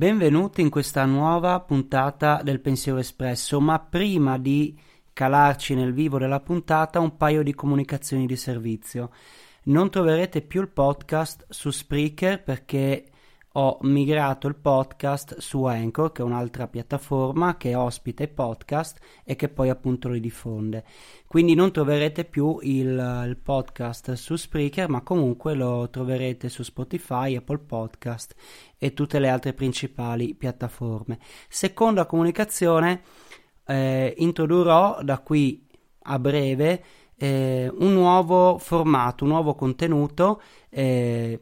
Benvenuti in questa nuova puntata del Pensiero Espresso, ma prima di calarci nel vivo della puntata un paio di comunicazioni di servizio. Non troverete più il podcast su Spreaker perché ho migrato il podcast su Anchor, che è un'altra piattaforma che ospita i podcast e che poi appunto li diffonde. Quindi non troverete più il, il podcast su Spreaker, ma comunque lo troverete su Spotify, Apple Podcast e tutte le altre principali piattaforme. Seconda comunicazione, eh, introdurrò da qui a breve eh, un nuovo formato, un nuovo contenuto. Eh,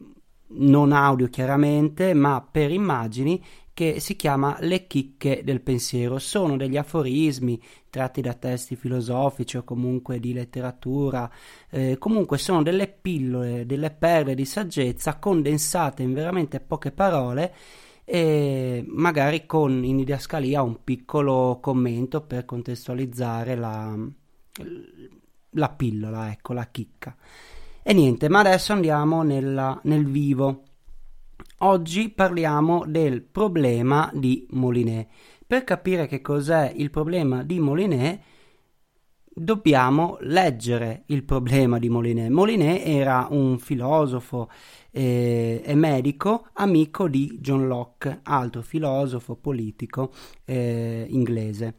non audio chiaramente, ma per immagini che si chiama Le chicche del pensiero. Sono degli aforismi tratti da testi filosofici o comunque di letteratura, eh, comunque sono delle pillole, delle perle di saggezza condensate in veramente poche parole e magari con in didascalia un piccolo commento per contestualizzare la, la pillola, ecco, la chicca. E niente, ma adesso andiamo nella, nel vivo. Oggi parliamo del problema di Molinet. Per capire che cos'è il problema di Molinet, dobbiamo leggere il problema di Molinet. Molinet era un filosofo eh, e medico amico di John Locke, altro filosofo politico eh, inglese.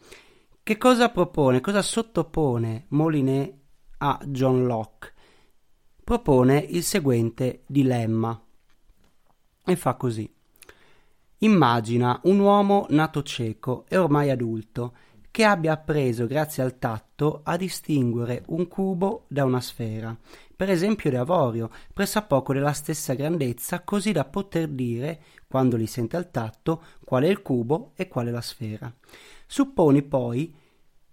Che cosa propone, cosa sottopone Molinet a John Locke? Propone il seguente dilemma e fa così. Immagina un uomo nato cieco e ormai adulto che abbia appreso grazie al tatto a distinguere un cubo da una sfera, per esempio di avorio, pressappoco della stessa grandezza, così da poter dire, quando li sente al tatto, qual è il cubo e qual è la sfera. Supponi poi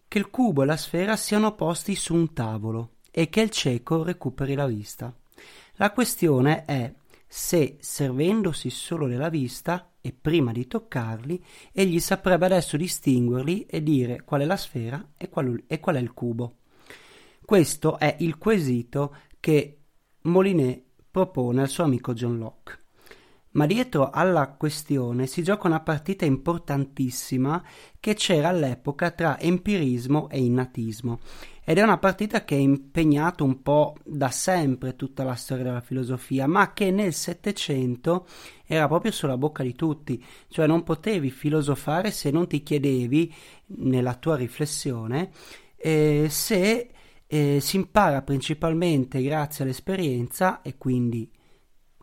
che il cubo e la sfera siano posti su un tavolo e che il cieco recuperi la vista. La questione è se, servendosi solo della vista e prima di toccarli, egli saprebbe adesso distinguerli e dire qual è la sfera e qual, e qual è il cubo. Questo è il quesito che Molinet propone al suo amico John Locke. Ma dietro alla questione si gioca una partita importantissima che c'era all'epoca tra empirismo e innatismo ed è una partita che ha impegnato un po' da sempre tutta la storia della filosofia, ma che nel Settecento era proprio sulla bocca di tutti, cioè non potevi filosofare se non ti chiedevi nella tua riflessione eh, se eh, si impara principalmente grazie all'esperienza e quindi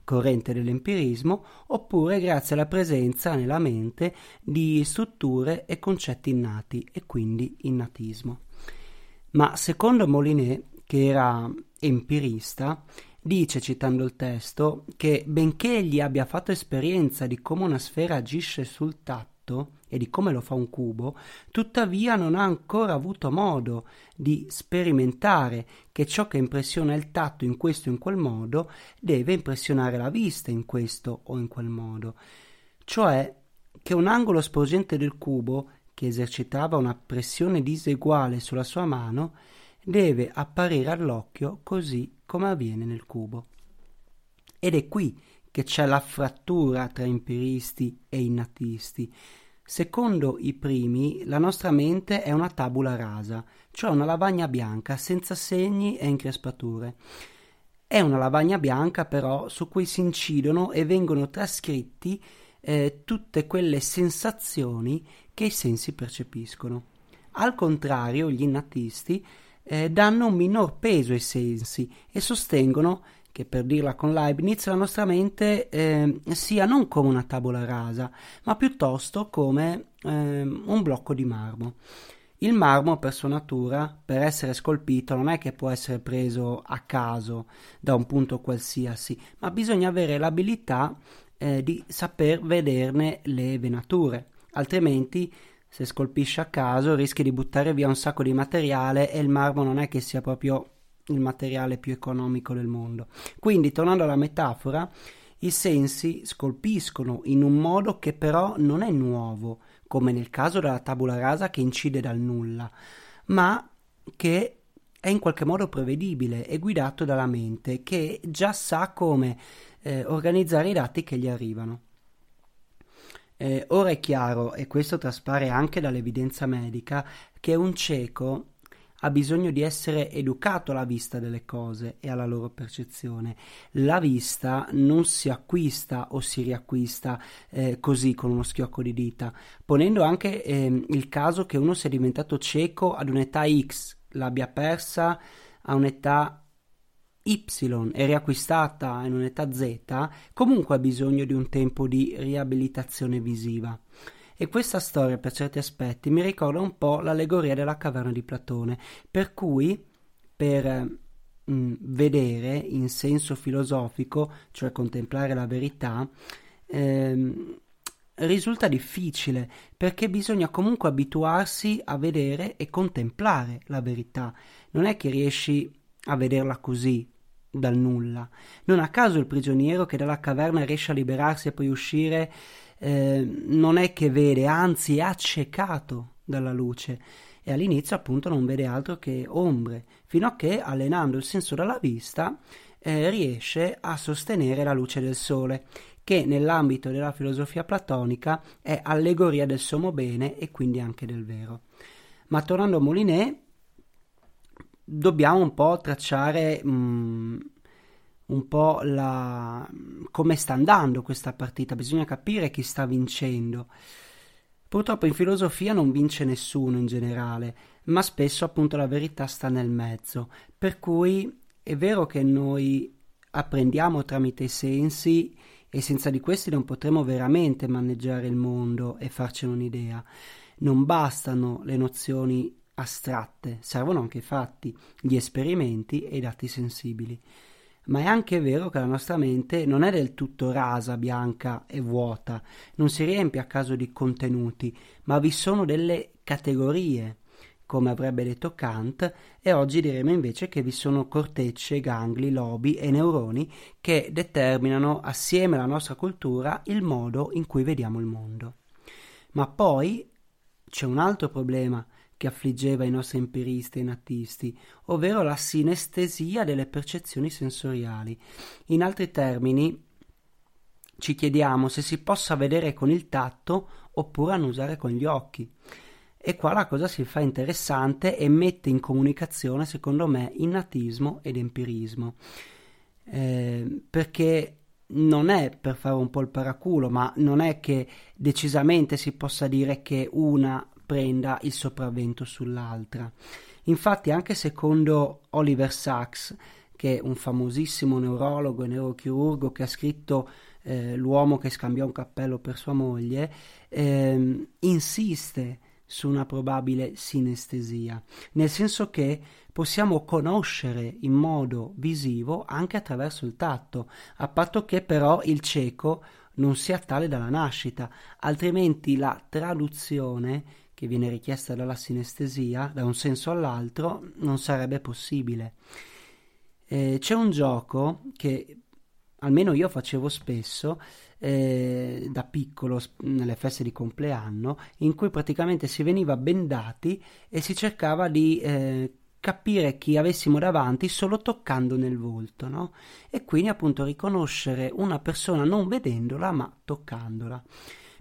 corrente dell'empirismo, oppure grazie alla presenza nella mente di strutture e concetti innati e quindi innatismo. Ma secondo Molinet, che era empirista, dice, citando il testo, che benché egli abbia fatto esperienza di come una sfera agisce sul tatto e di come lo fa un cubo, tuttavia non ha ancora avuto modo di sperimentare che ciò che impressiona il tatto in questo o in quel modo deve impressionare la vista in questo o in quel modo. Cioè che un angolo sporgente del cubo che esercitava una pressione diseguale sulla sua mano, deve apparire all'occhio così come avviene nel cubo. Ed è qui che c'è la frattura tra empiristi e innatisti. Secondo i primi, la nostra mente è una tabula rasa, cioè una lavagna bianca senza segni e increspature. È una lavagna bianca però su cui si incidono e vengono trascritti eh, tutte quelle sensazioni che i sensi percepiscono. Al contrario, gli innatisti eh, danno un minor peso ai sensi e sostengono che per dirla con Leibniz la nostra mente eh, sia non come una tavola rasa, ma piuttosto come eh, un blocco di marmo. Il marmo per sua natura, per essere scolpito, non è che può essere preso a caso da un punto qualsiasi, ma bisogna avere l'abilità eh, di saper vederne le venature, altrimenti se scolpisci a caso rischi di buttare via un sacco di materiale e il marmo non è che sia proprio il materiale più economico del mondo. Quindi, tornando alla metafora, i sensi scolpiscono in un modo che però non è nuovo, come nel caso della tabula rasa che incide dal nulla, ma che è in qualche modo prevedibile e guidato dalla mente che già sa come eh, organizzare i dati che gli arrivano. Eh, ora è chiaro, e questo traspare anche dall'evidenza medica, che un cieco ha bisogno di essere educato alla vista delle cose e alla loro percezione. La vista non si acquista o si riacquista eh, così con uno schiocco di dita, ponendo anche eh, il caso che uno sia diventato cieco ad un'età X, l'abbia persa a un'età Y e riacquistata in un'età Z, comunque ha bisogno di un tempo di riabilitazione visiva. E questa storia, per certi aspetti, mi ricorda un po' l'allegoria della caverna di Platone, per cui per mh, mm, vedere in senso filosofico, cioè contemplare la verità, ehm, risulta difficile perché bisogna comunque abituarsi a vedere e contemplare la verità. Non è che riesci a vederla così, dal nulla. Non a caso il prigioniero che dalla caverna riesce a liberarsi e poi uscire eh, non è che vede, anzi è accecato dalla luce e all'inizio appunto non vede altro che ombre, fino a che allenando il senso della vista eh, riesce a sostenere la luce del sole, che nell'ambito della filosofia platonica è allegoria del sommo bene e quindi anche del vero. Ma tornando a Molinet, dobbiamo un po' tracciare mh, mm, un po' la, come sta andando questa partita, bisogna capire chi sta vincendo. Purtroppo in filosofia non vince nessuno in generale, ma spesso appunto la verità sta nel mezzo, per cui è vero che noi apprendiamo tramite i sensi e senza di questi non potremo veramente maneggiare il mondo e farcene un'idea. Non bastano le nozioni astratte, servono anche i fatti, gli esperimenti e i dati sensibili. Ma è anche vero che la nostra mente non è del tutto rasa, bianca e vuota, non si riempie a caso di contenuti, ma vi sono delle categorie, come avrebbe detto Kant, e oggi diremo invece che vi sono cortecce, gangli, lobi e neuroni che determinano assieme alla nostra cultura il modo in cui vediamo il mondo. Ma poi c'è un altro problema che affliggeva i nostri empiristi e natisti, ovvero la sinestesia delle percezioni sensoriali. In altri termini, ci chiediamo se si possa vedere con il tatto oppure annusare con gli occhi. E qua la cosa si fa interessante e mette in comunicazione, secondo me, innatismo ed empirismo. Eh, perché non è per fare un po' il paraculo, ma non è che decisamente si possa dire che una prenda il sopravvento sull'altra. Infatti, anche secondo Oliver Sacks, che è un famosissimo neurologo e neurochirurgo che ha scritto eh, L'uomo che scambiò un cappello per sua moglie, ehm, insiste su una probabile sinestesia, nel senso che possiamo conoscere in modo visivo anche attraverso il tatto, a patto che però il cieco non sia tale dalla nascita, altrimenti la traduzione che viene richiesta dalla sinestesia da un senso all'altro non sarebbe possibile. Eh, c'è un gioco che almeno io facevo spesso eh, da piccolo nelle feste di compleanno in cui praticamente si veniva bendati e si cercava di eh, capire chi avessimo davanti solo toccando nel volto, no? E quindi appunto riconoscere una persona non vedendola ma toccandola.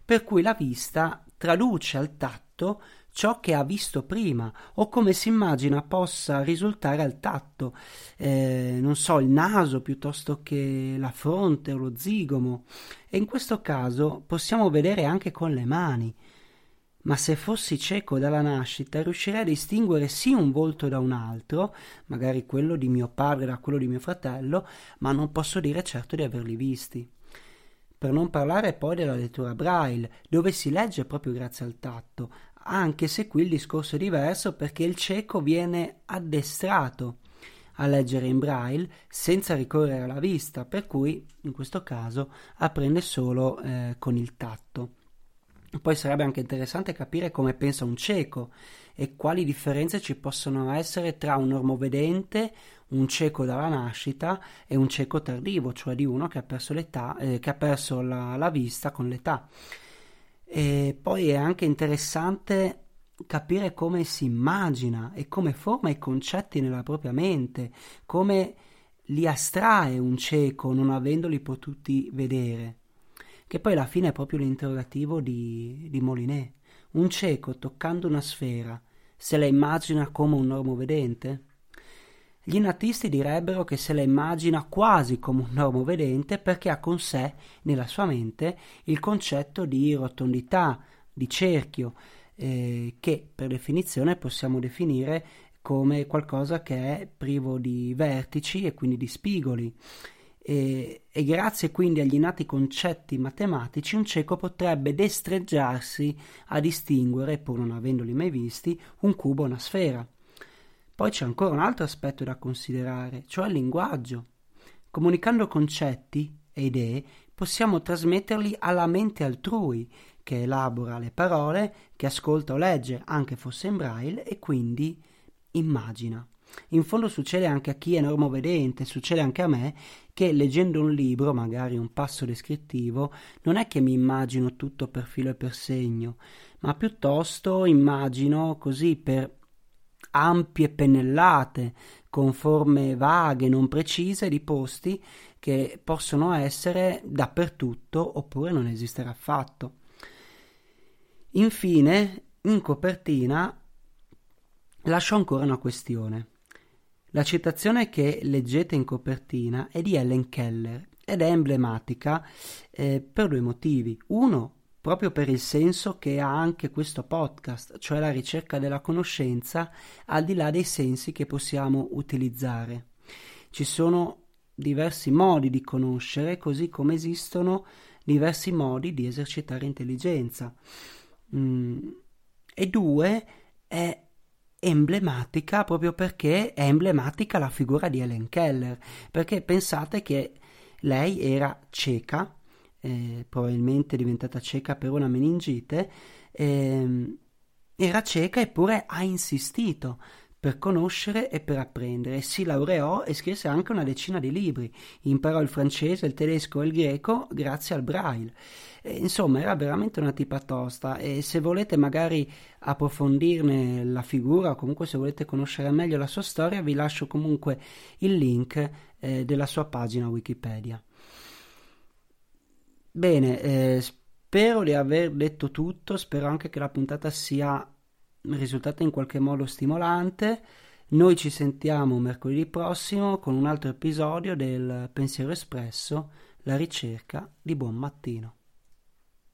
Per cui la vista traduce al tatto ciò che ha visto prima o come si immagina possa risultare al tatto, eh, non so, il naso piuttosto che la fronte o lo zigomo. E in questo caso possiamo vedere anche con le mani. Ma se fossi cieco dalla nascita riuscirei a distinguere sì un volto da un altro, magari quello di mio padre da quello di mio fratello, ma non posso dire certo di averli visti. Per non parlare poi della lettura braille, dove si legge proprio grazie al tatto, anche se qui il discorso è diverso perché il cieco viene addestrato a leggere in braille senza ricorrere alla vista, per cui in questo caso apprende solo eh, con il tatto. Poi sarebbe anche interessante capire come pensa un cieco e quali differenze ci possono essere tra un normovedente, un cieco dalla nascita e un cieco tardivo, cioè di uno che ha perso, l'età, eh, che ha perso la, la vista con l'età. E poi è anche interessante capire come si immagina e come forma i concetti nella propria mente, come li astrae un cieco non avendoli potuti vedere. Che poi alla fine è proprio l'interrogativo di, di Molinet. Un cieco toccando una sfera, se la immagina come un normovedente? Gli innatisti direbbero che se la immagina quasi come un normovedente perché ha con sé, nella sua mente, il concetto di rotondità, di cerchio, eh, che per definizione possiamo definire come qualcosa che è privo di vertici e quindi di spigoli. E, e, grazie quindi agli nati concetti matematici un cieco potrebbe destreggiarsi a distinguere, pur non avendoli mai visti, un cubo e una sfera. Poi c'è ancora un altro aspetto da considerare, cioè il linguaggio. Comunicando concetti e idee possiamo trasmetterli alla mente altrui, che elabora le parole, che ascolta o legge, anche fosse in braille, e quindi immagina. In fondo succede anche a chi è normovedente, succede anche a me che leggendo un libro, magari un passo descrittivo, non è che mi immagino tutto per filo e per segno, ma piuttosto immagino così per ampie pennellate con forme vaghe, non precise di posti che possono essere dappertutto oppure non esistere affatto. Infine, in copertina lascio ancora una questione. La citazione che leggete in copertina è di Ellen Keller ed è emblematica eh, per due motivi. Uno, proprio per il senso che ha anche questo podcast, cioè la ricerca della conoscenza al di là dei sensi che possiamo utilizzare. Ci sono diversi modi di conoscere, così come esistono diversi modi di esercitare intelligenza. Mm. E due, è emblematica proprio perché è emblematica la figura di Helen Keller, perché pensate che lei era cieca, eh, probabilmente diventata cieca per una meningite, eh, era cieca eppure ha insistito per conoscere e per apprendere. Si laureò e scrisse anche una decina di libri. Imparò il francese, il tedesco e il greco grazie al braille. E, insomma, era veramente una tipa tosta e se volete magari approfondirne la figura o comunque se volete conoscere meglio la sua storia, vi lascio comunque il link eh, della sua pagina Wikipedia. Bene, eh, spero di aver detto tutto, spero anche che la puntata sia risultata in qualche modo stimolante. Noi ci sentiamo mercoledì prossimo con un altro episodio del Pensiero Espresso, la ricerca di buon mattino.